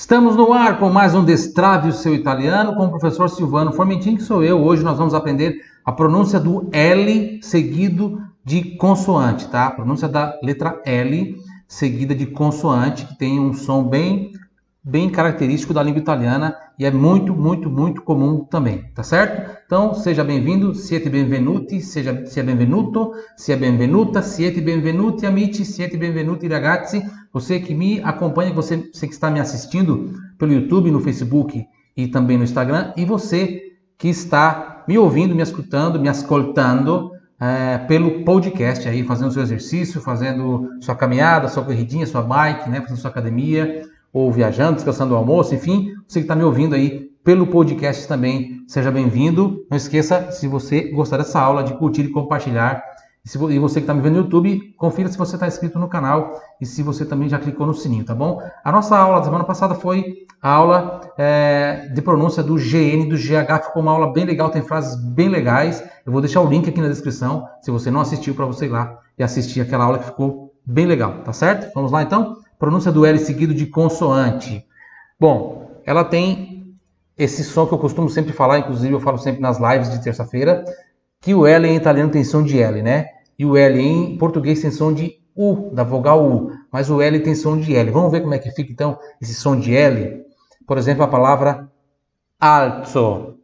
Estamos no ar com mais um Destrave o seu italiano com o professor Silvano Formentin, que sou eu. Hoje nós vamos aprender a pronúncia do L seguido de consoante, tá? A pronúncia da letra L seguida de consoante, que tem um som bem bem característico da língua italiana e é muito, muito, muito comum também, tá certo? Então, seja bem-vindo, siete benvenuti, seja sia benvenuto, sia benvenuta, siete benvenuti amici, siete benvenuti ragazzi. Você que me acompanha, você, você que está me assistindo pelo YouTube, no Facebook e também no Instagram, e você que está me ouvindo, me escutando, me ascoltando é, pelo podcast aí, fazendo seu exercício, fazendo sua caminhada, sua corridinha, sua bike, né, fazendo sua academia, ou viajando, descansando o almoço, enfim, você que está me ouvindo aí pelo podcast também, seja bem-vindo. Não esqueça, se você gostar dessa aula, de curtir e compartilhar. E você que está me vendo no YouTube, confira se você está inscrito no canal e se você também já clicou no sininho, tá bom? A nossa aula da semana passada foi a aula é, de pronúncia do GN, do GH, ficou uma aula bem legal, tem frases bem legais. Eu vou deixar o link aqui na descrição, se você não assistiu, para você ir lá e assistir aquela aula que ficou bem legal, tá certo? Vamos lá então? Pronúncia do L seguido de consoante. Bom, ela tem esse som que eu costumo sempre falar, inclusive eu falo sempre nas lives de terça-feira, que o L em italiano tem som de L, né? E o L em português tem som de U, da vogal U, mas o L tem som de L. Vamos ver como é que fica então esse som de L? Por exemplo, a palavra alzo.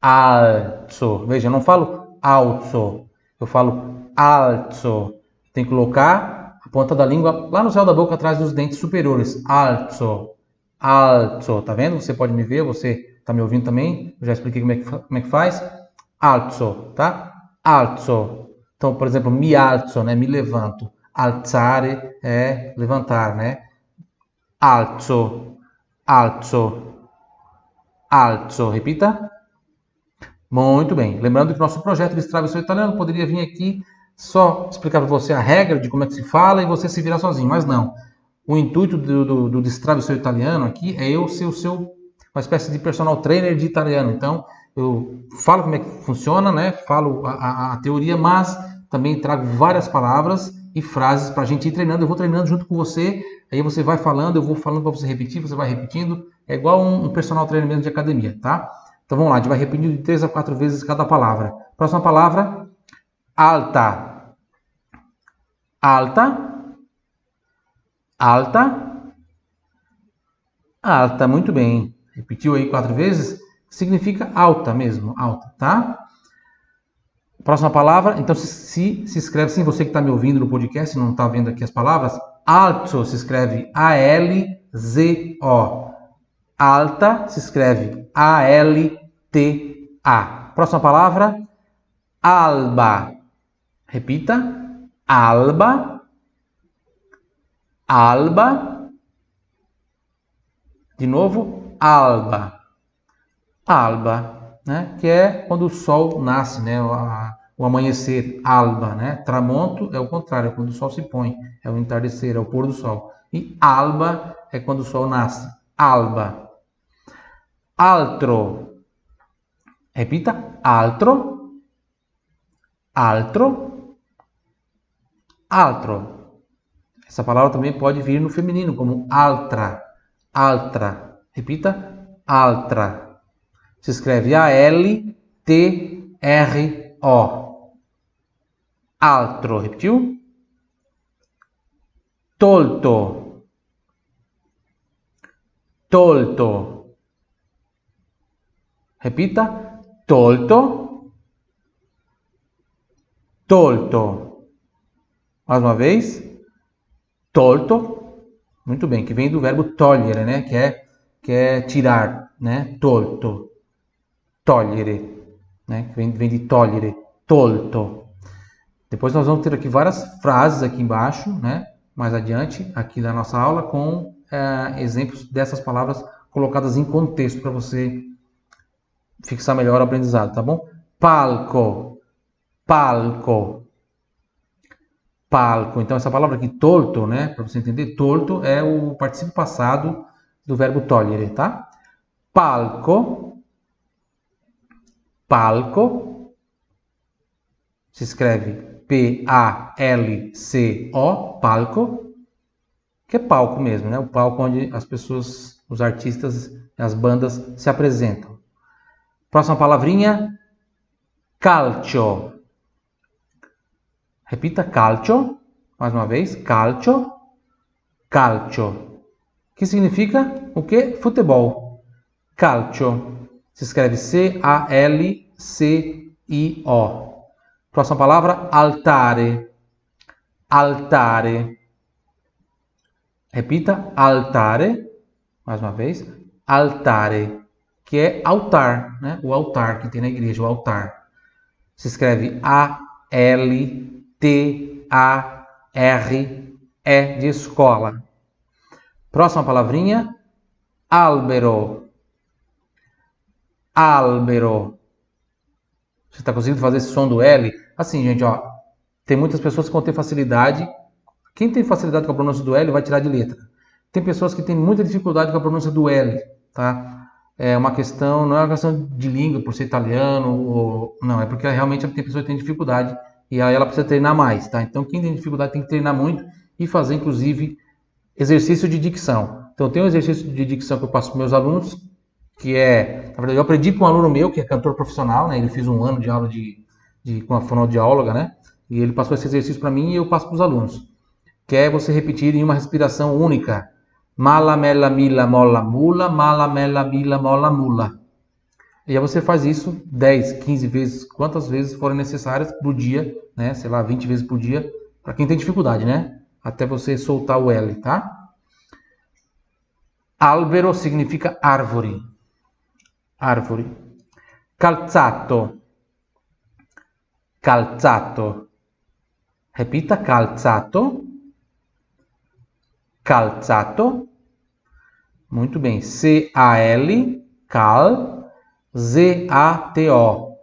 Alzo. Veja, eu não falo alzo, eu falo alzo. Tem que colocar ponta da língua lá no céu da boca, atrás dos dentes superiores. Alto. Alto. Tá vendo? Você pode me ver, você tá me ouvindo também. Eu já expliquei como é que, como é que faz. Alto, tá? Alto. Então, por exemplo, me alzo, né? Me levanto. Alzare é levantar, né? Alzo. Alzo. Alzo. Repita. Muito bem. Lembrando que nosso projeto de Estrave Seu Italiano poderia vir aqui só explicar para você a regra de como é que se fala e você se virar sozinho. Mas não. O intuito do, do, do Destrave Seu Italiano aqui é eu ser o seu, uma espécie de personal trainer de italiano. Então, eu falo como é que funciona, né? falo a, a, a teoria, mas também trago várias palavras e frases para a gente ir treinando. Eu vou treinando junto com você, aí você vai falando, eu vou falando para você repetir, você vai repetindo. É igual um, um personal trainer mesmo de academia, tá? Então vamos lá, a gente vai repetindo de três a quatro vezes cada palavra. Próxima palavra, alta, alta, alta, alta. Muito bem. Repetiu aí quatro vezes? Significa alta mesmo, alta, tá? Próxima palavra, então se, se, se escreve assim, você que está me ouvindo no podcast, não está vendo aqui as palavras, alto se escreve A-L-Z-O. Alta se escreve A-L-T-A. Próxima palavra, alba. Repita. Alba. Alba. De novo, alba. Alba, né? Que é quando o sol nasce, né? O, amanhecer, alba, né? Tramonto é o contrário, é quando o sol se põe, é o entardecer, é o pôr do sol. E alba é quando o sol nasce, alba. Altro. Repita, altro. Altro altro. Essa palavra também pode vir no feminino, como altra. Altra. Repita. Altra. Se escreve A-L-T-R-O. Altro. Repetiu? Tolto. Tolto. Repita. Tolto. Tolto. Mais uma vez. Tolto. Muito bem, que vem do verbo togliere, né? Que é, que é tirar, né? Tolto. Togliere. Né? Que vem, vem de togliere. Tolto. Depois nós vamos ter aqui várias frases aqui embaixo, né? Mais adiante, aqui da nossa aula, com é, exemplos dessas palavras colocadas em contexto para você fixar melhor o aprendizado, tá bom? Palco, palco, palco. Então, essa palavra aqui, tolto, né? Para você entender, tolto é o participio passado do verbo togliere, tá? Palco. Palco. Se escreve P-A-L-C-O, palco. que é palco mesmo, né? O palco onde as pessoas, os artistas, as bandas se apresentam. Próxima palavrinha, calcio. Repita calcio, mais uma vez, calcio, calcio. Que significa o que? Futebol. Calcio. Se escreve C-A-L-C-I-O. Próxima palavra, altare. Altare. Repita, altare. Mais uma vez, altare. Que é altar, né? O altar que tem na igreja, o altar. Se escreve A-L-T-A-R-E de escola. Próxima palavrinha, albero. Albero. Você está conseguindo fazer esse som do L? Assim, gente, ó. Tem muitas pessoas que vão ter facilidade. Quem tem facilidade com a pronúncia do L vai tirar de letra. Tem pessoas que têm muita dificuldade com a pronúncia do L, tá? É uma questão, não é uma questão de língua por ser italiano, ou, não, é porque realmente tem pessoas que têm dificuldade e aí ela precisa treinar mais, tá? Então quem tem dificuldade tem que treinar muito e fazer, inclusive, exercício de dicção. Então tem um exercício de dicção que eu passo para meus alunos, que é, na verdade, eu aprendi com um aluno meu, que é cantor profissional, né? Ele fez um ano de aula de, de com a fonoaudióloga, né? E ele passou esse exercício para mim e eu passo para os alunos. Que é você repetir em uma respiração única. Mala, mela, mila, mola, mula, mala, mela, mila, mola, mula. E aí você faz isso 10, 15 vezes, quantas vezes forem necessárias por dia, né? Sei lá, 20 vezes por dia, para quem tem dificuldade, né? Até você soltar o L, tá? Albero significa árvore árvore. Calzato. Calzato. Repita calzato. Calzato. Muito bem. C-A-L. Cal. Z-A-T-O.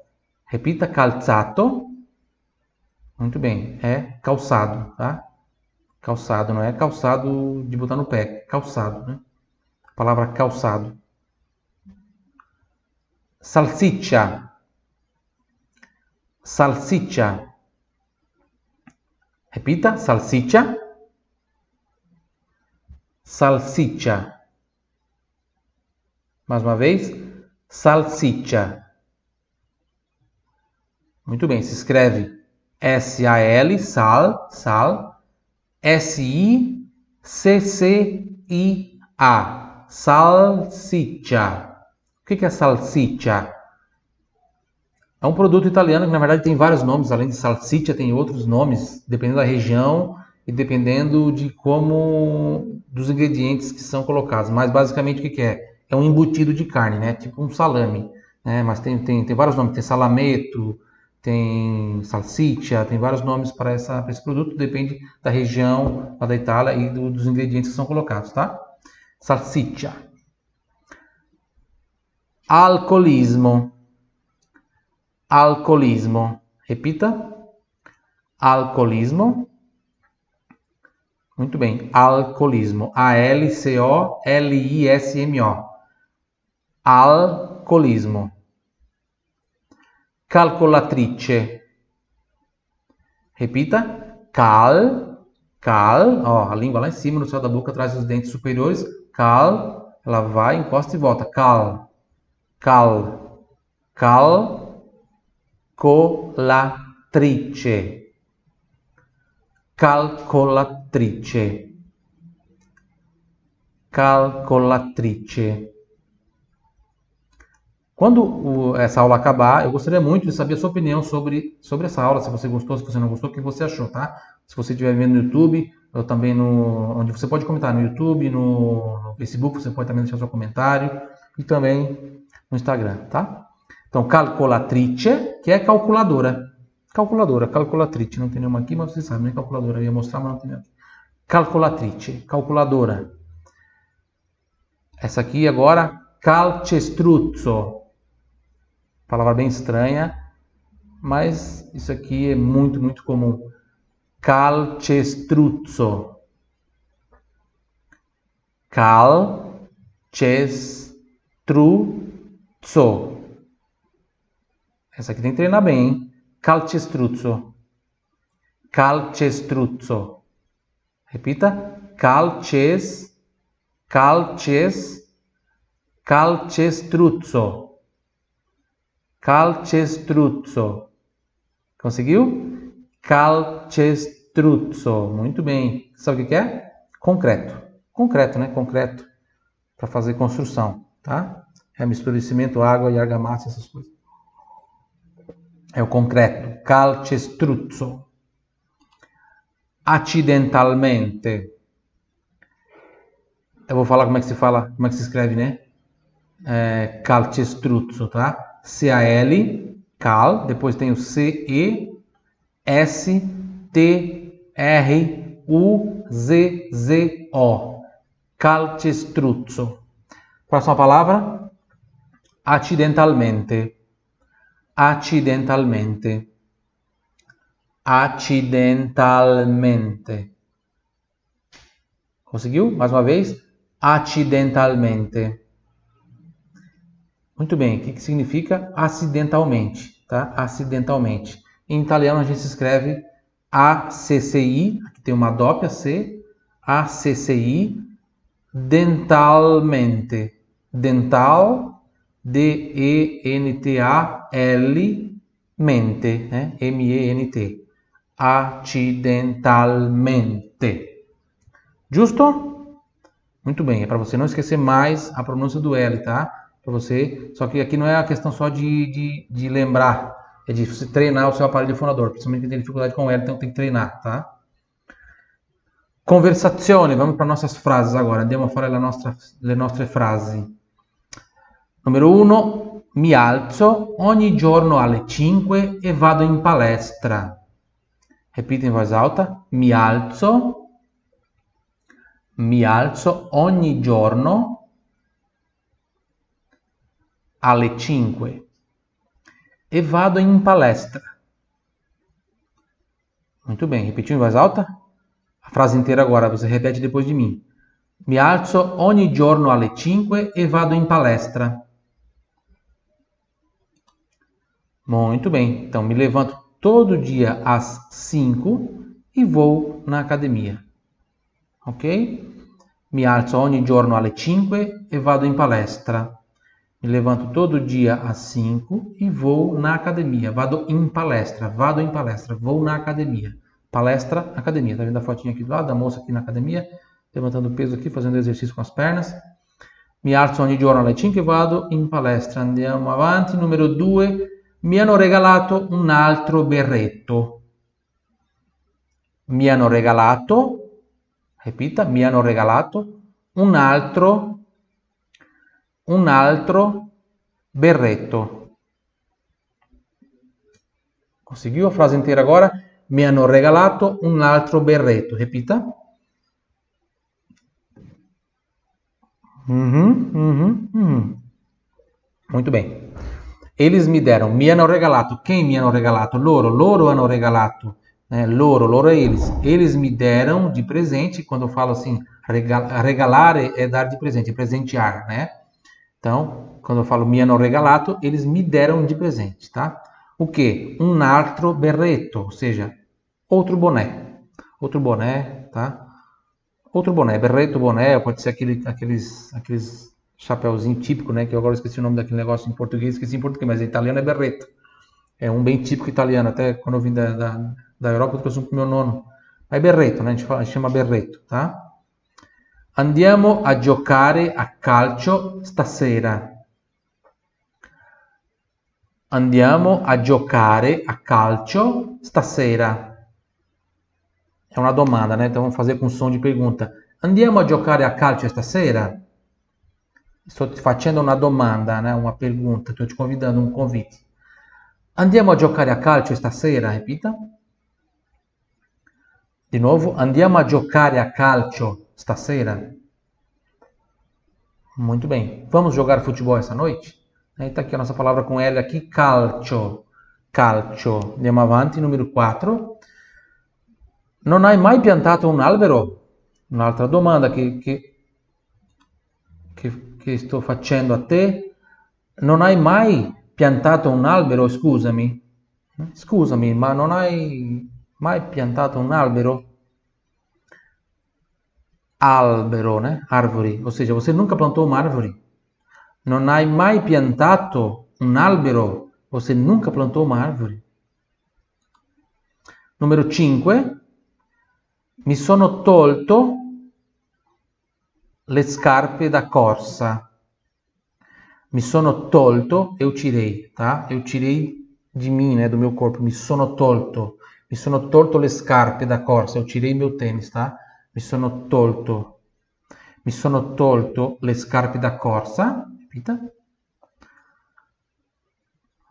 Repita calzato. Muito bem. É calçado, tá? Calçado, não é calçado de botar no pé. Calçado, né? A palavra calçado salsiccia, salsiccia. Repita, salsiccia, salsiccia. Mais uma vez, salsiccia. Muito bem, se escreve S-A-L, sal, sal, S-I-C-C-I-A, salsiccia que é salsiccia? É um produto italiano que na verdade tem vários nomes, além de salsiccia tem outros nomes, dependendo da região e dependendo de como dos ingredientes que são colocados. Mas basicamente o que é? É um embutido de carne, né? Tipo um salame, né? Mas tem, tem, tem vários nomes, tem salameto, tem salsiccia, tem vários nomes para, essa, para esse produto, depende da região da Itália e do, dos ingredientes que são colocados, tá? Salsiccia. Alcoolismo. Alcoolismo. Repita. Alcoolismo. Muito bem. Alcoolismo. A-L-C-O-L-I-S-M-O. Alcoolismo. Calcolatrice. Repita. Cal. Cal. Ó, a língua lá em cima, no céu da boca, traz os dentes superiores. Cal. Ela vai, encosta e volta. Cal cal, cal, colatrice, calcolatrice, calcolatrice. Quando o, essa aula acabar, eu gostaria muito de saber a sua opinião sobre, sobre essa aula, se você gostou, se você não gostou, o que você achou, tá? Se você estiver vendo no YouTube, ou também no, onde você pode comentar no YouTube, no, no Facebook, você pode também deixar seu comentário, e também no Instagram, tá? Então, calculatrice, que é calculadora. Calculadora, calculatrice. Não tem nenhuma aqui, mas você sabe, né? Calculadora. Eu ia mostrar, mas não tem nenhuma aqui. Calculatrice, calculadora. Essa aqui agora, calcestruzzo. Palavra bem estranha, mas isso aqui é muito, muito comum. Calcestruzzo. Calcestruzzo. Essa aqui tem que treinar bem, hein? Calcestruzzo. Calcestruzzo. Repita. Calces, calces, calcestruzzo. Calcestruzzo. Conseguiu? Calcestruzzo. Muito bem. Sabe o que é? Concreto. Concreto, né? Concreto. Para fazer construção, tá? É mistura de cimento, água e argamassa, essas coisas. É o concreto. Calcestruzzo. Acidentalmente. Eu vou falar como é que se fala, como é que se escreve, né? É, calcestruzzo, tá? C-A-L, cal, depois tem o C-E, S-T-R-U-Z-Z-O. Calcestruzzo. Próxima palavra? Acidentalmente. Acidentalmente. Acidentalmente. Conseguiu? Mais uma vez. Acidentalmente. Muito bem. O que, que significa acidentalmente? Tá? Acidentalmente. Em italiano a gente escreve ACCI, aqui tem uma dópia C, ACCI, dentalmente. Dental, D-E-N-T-A-L, mente, né? M-E-N-T. Acidentalmente. Giusto? Muito bem, é para você não esquecer mais a pronúncia do L, tá? Para você, só que aqui não é a questão só de, de, de lembrar, é de você treinar o seu aparelho fonador, principalmente quem tem dificuldade com L, então tem que treinar, tá? Conversazione, vamos para nossas frases agora, andiamo a fare la nostra, le nostre frasi. Numero 1, mi alzo ogni giorno alle 5 e vado in palestra. Repita in voce alta, mi alzo, mi alzo ogni giorno alle 5 e vado in palestra. Muito bem, repetiu em voz alta? A frase inteira agora, você repete depois de mim. Mi alzo ogni giorno alle 5 e vado in palestra. Muito bem, então me levanto todo dia às 5 e vou na academia. Ok? Mi alzo ogni giorno alle 5 e vado in palestra. Me levanto todo dia às 5 e vou na academia. Vado em palestra, vado em palestra, vou na academia. Palestra, academia. Tá vendo a fotinha aqui do lado da moça aqui na academia, levantando peso aqui, fazendo exercício com as pernas. Mi alzo ogni giorno alle 5 e vado in palestra. Andiamo avanti. Numero 2. Mi hanno regalato un altro berretto. Mi hanno regalato, repita, mi hanno regalato un altro, un altro berretto. Conseguiu a frase inteira agora? Mi hanno regalato un altro berretto. Repita. Uhum, uhum, uhum. Muito bem. Eles me deram, mi hanno regalato. Quem me hanno regalato? Loro. Loro hanno regalato. Né? Loro, loro é eles. Eles me deram de presente. Quando eu falo assim, regalar é dar de presente, é presentear, né? Então, quando eu falo mi hanno regalato, eles me deram de presente, tá? O que? Um altro berretto, ou seja, outro boné. Outro boné, tá? Outro boné, berretto, boné, pode ser aquele, aqueles, aqueles chapéuzinho típico, né? Que eu agora esqueci o nome daquele negócio em português, esqueci em português, mas em italiano é berretto. É um bem típico italiano, até quando eu vim da, da, da Europa eu trouxe um pro meu nono. É berretto, né? A gente, fala, a gente chama berretto, tá? Andiamo a giocare a calcio stasera. Andiamo a giocare a calcio stasera. É uma domanda, né? Então vamos fazer com som de pergunta. Andiamo a giocare a calcio stasera? Sto facendo una domanda, né? Uma pergunta. Estou te convidando, um convite. Andiamo a giocare a calcio stasera? Repita. Di nuovo, andiamo a giocare a calcio stasera? Muito bem. Vamos jogar futebol essa noite? Está aqui a nossa palavra com L aqui, calcio. Calcio. Andiamo avanti, numero 4. Non hai mai piantato un albero? Un'altra domanda che, che, che, che sto facendo a te. Non hai mai piantato un albero? Scusami. Scusami, ma non hai mai piantato un albero? Albero, né? Árvore. Ou seja, você nunca plantou uma árvore. Non hai mai piantato un albero. Você nunca plantou uma árvore. Número 5. Mi sono tolto le scarpe da corsa. Mi sono tolto, eu tirei, tá? Eu tirei de mim, né, do meu corpo. Mi sono tolto. Mi sono tolto le scarpe da corsa. Eu tirei meu tênis, tá? Mi sono tolto. Mi sono tolto le scarpe da corsa. Ripeta.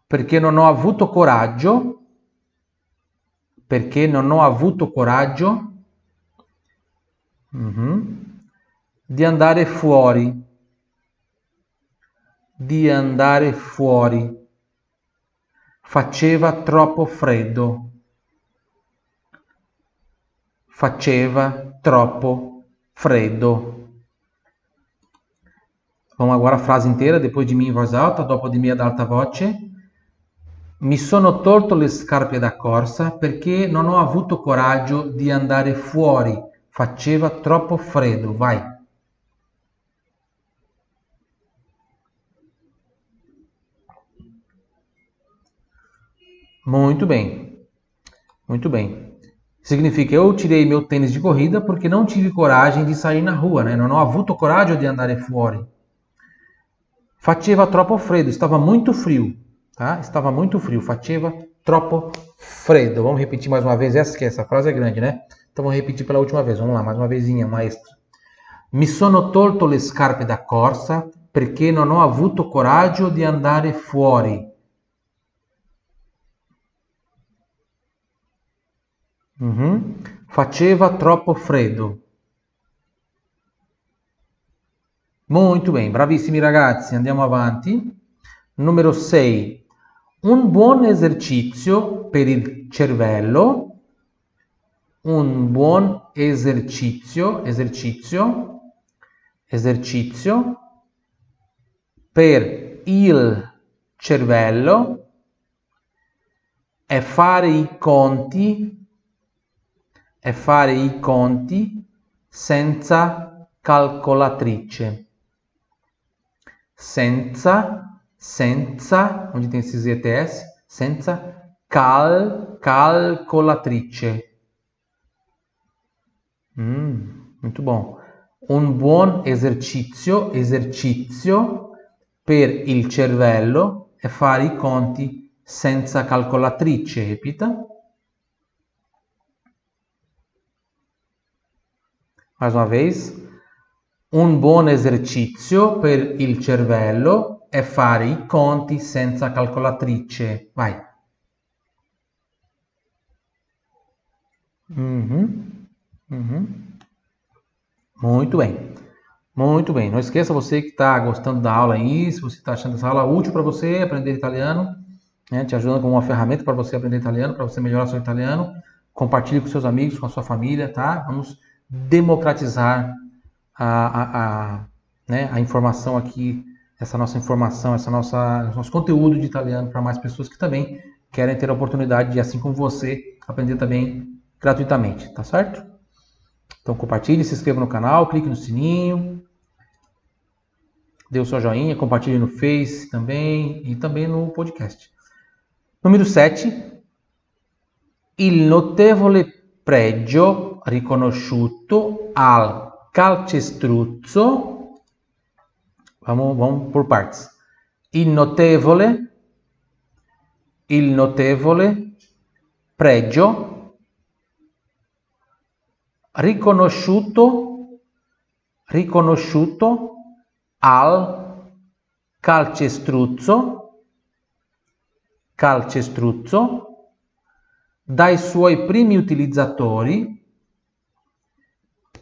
Perché non ho avuto coraggio perché non ho avuto coraggio uh-huh. di andare fuori, di andare fuori. Faceva troppo freddo. Faceva troppo freddo. Vamos agora a frase inteira, depois de mim em voz alta, dopo di me ad alta voce. Mi sono tolto le scarpe da corsa perché non ho avuto coraggio di andare fuori. Faceva troppo freddo. Vai. Muito bem. Muito bem. Significa eu tirei meu tênis de corrida porque não tive coragem de sair na rua, né? Não ho avuto coraggio di andare fuori. Faceva troppo freddo, estava muito frio. Tá? Estava muito frio. Faceva troppo freddo. Vamos repetir mais uma vez essa, que essa frase é grande, né? Então vamos repetir pela última vez. Vamos lá, mais uma vezinha, maestro. Mi sono tolto le scarpe da corsa perché non ho avuto coraggio di andare fuori. Faceva troppo freddo. Muito bem, bravissimi ragazzi, andiamo avanti. Numero 6. Un buon esercizio per il cervello, un buon esercizio, esercizio, esercizio per il cervello è fare i conti, è fare i conti senza calcolatrice, senza senza, onde tem esses ETS, senza cal, calcolatrice. Hum, muito bom. Un buon esercizio, esercizio per il cervello è fare i conti senza calcolatrice, repita. Mais uma vez. Un buon esercizio per il cervello è fare i conti senza calcolatrice. Vai. Uhum. Uhum. Muito bem. Muito bem. Não esqueça você que está gostando da aula aí, se você está achando essa aula útil para você aprender italiano, né, te ajudando como uma ferramenta para você aprender italiano, para você melhorar seu italiano, compartilhe com seus amigos, com a sua família, tá? Vamos democratizar a, a, a, né, a informação aqui essa nossa informação, essa nossa nosso conteúdo de italiano para mais pessoas que também querem ter a oportunidade de, assim como você, aprender também gratuitamente, tá certo? Então compartilhe, se inscreva no canal, clique no sininho, dê o seu joinha, compartilhe no Face também e também no podcast. Número 7. Il notevole pregio riconosciuto al calcestruzzo Vamos, vamos por partes. Il notevole, il notevole pregio riconosciuto, riconosciuto al calcestruzzo, calcestruzzo dai suoi primi utilizzatori,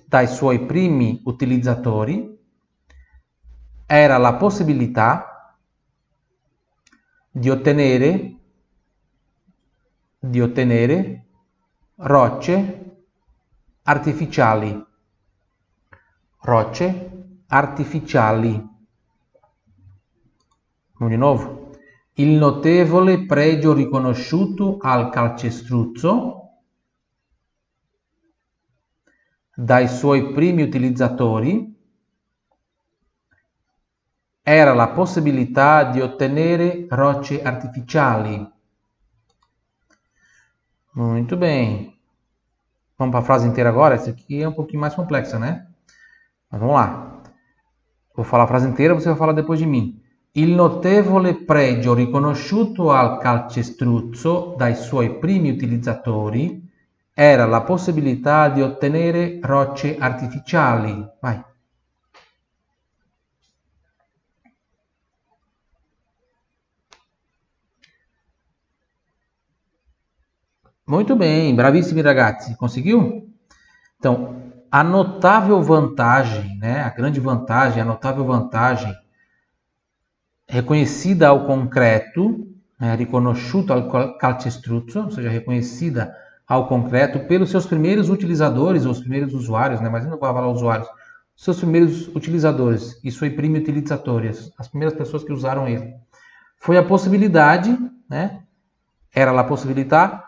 dai suoi primi utilizzatori era la possibilità di ottenere, di ottenere rocce artificiali, rocce artificiali. Di nuovo, il notevole pregio riconosciuto al calcestruzzo dai suoi primi utilizzatori era la possibilità di ottenere rocce artificiali. Muito bem. Vamos para a frase inteira agora? Essa aqui é um pouquinho mais complexa, né? Mas vamos lá. Vou falar a frase inteira, você vai falar depois de mim. Il notevole pregio riconosciuto al calcestruzzo dai suoi primi utilizzatori era la possibilità di ottenere rocce artificiali. Vai. Muito bem, bravissimi ragazzi, conseguiu? Então, a notável vantagem, né, a grande vantagem, a notável vantagem reconhecida ao concreto, né, riconosciuto al calcestruzzo, ou seja, reconhecida ao concreto pelos seus primeiros utilizadores, ou os primeiros usuários, né, mas não vou falar usuários, seus primeiros utilizadores, e sui primi utilizzatori, as primeiras pessoas que usaram ele. Foi a possibilidade, né, era a possibilidade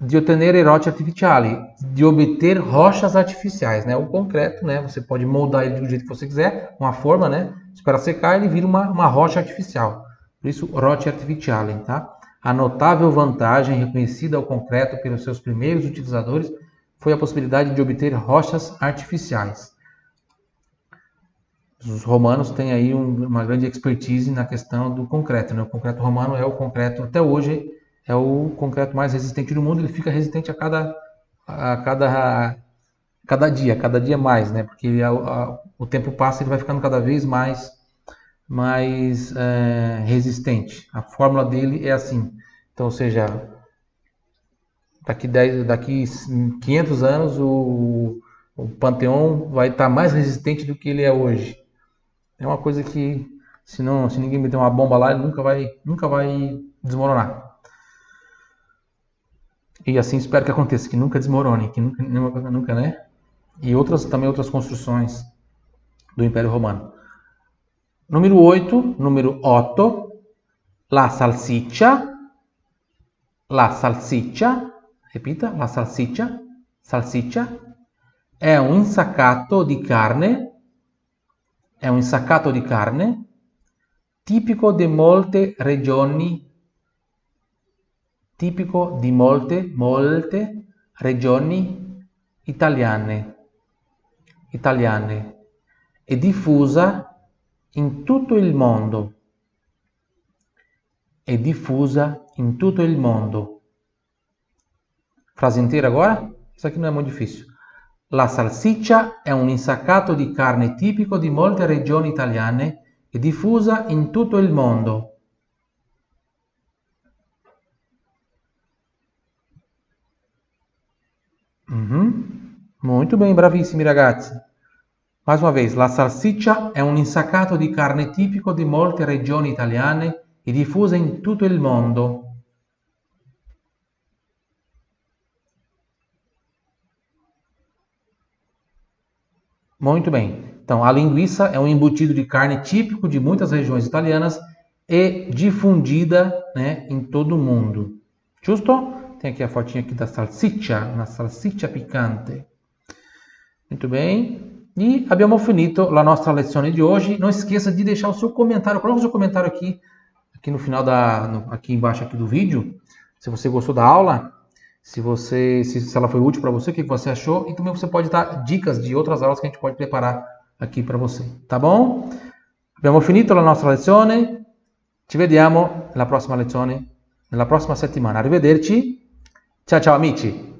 de ottenere rocce artificiali, de obter rochas artificiais, né? O concreto, né? Você pode moldar ele do jeito que você quiser, uma forma, né? Espera secar, ele vira uma, uma rocha artificial. Por isso, rocce artificiali, tá? A notável vantagem reconhecida ao concreto pelos seus primeiros utilizadores foi a possibilidade de obter rochas artificiais. Os romanos têm aí um, uma grande expertise na questão do concreto, né? O concreto romano é o concreto até hoje é o concreto mais resistente do mundo, ele fica resistente a cada, a cada, cada dia, cada dia mais, né? Porque a, a, o tempo passa, ele vai ficando cada vez mais, mais é, resistente. A fórmula dele é assim. Então, ou seja, daqui, 10, daqui 500 anos o, o Panteão vai estar mais resistente do que ele é hoje. É uma coisa que, se, não, se ninguém meter uma bomba lá, ele nunca vai, nunca vai desmoronar. E assim espero que aconteça, que nunca desmorone, que nunca, nunca né? E outras também outras construções do Império Romano. Número 8, número 8, la salsiccia, la salsiccia, repita, la salsiccia, salsiccia, è un insaccato di carne, è un insaccato di carne tipico di molte regioni tipico di molte, molte regioni italiane, italiane e diffusa in tutto il mondo. È diffusa in tutto il mondo. Frase inteira agora? Isso aqui não é muito difícil. La salsiccia è un insaccato di carne tipico di molte regioni italiane e diffusa in tutto il mondo. Uhum. Muito bem, bravissimi ragazzi. Mais uma vez, la salsiccia è un insaccato di carne tipico di molte regioni italiane e diffusa in tutto il mondo. Muito bem. Então, a linguiça é um embutido de carne típico de muitas regiões italianas e difundida né, em todo o mundo. Justo? Tem aqui a fotinha aqui da salsiccia, uma salsiccia piccante. Muito bem. E abbiamo finito la nostra lezione di oggi. Não esqueça de deixar o seu comentário. Coloque o seu comentário aqui, aqui no final da, no, aqui embaixo aqui do vídeo. Se você gostou da aula, se você, se, se ela foi útil para você, o que você achou. E também você pode dar dicas de outras aulas que a gente pode preparar aqui para você. Tá bom? Abbiamo finito la nostra lezione. Ci vediamo nella prossima lezione, nella prossima settimana. Arrivederci. Ciao ciao amici!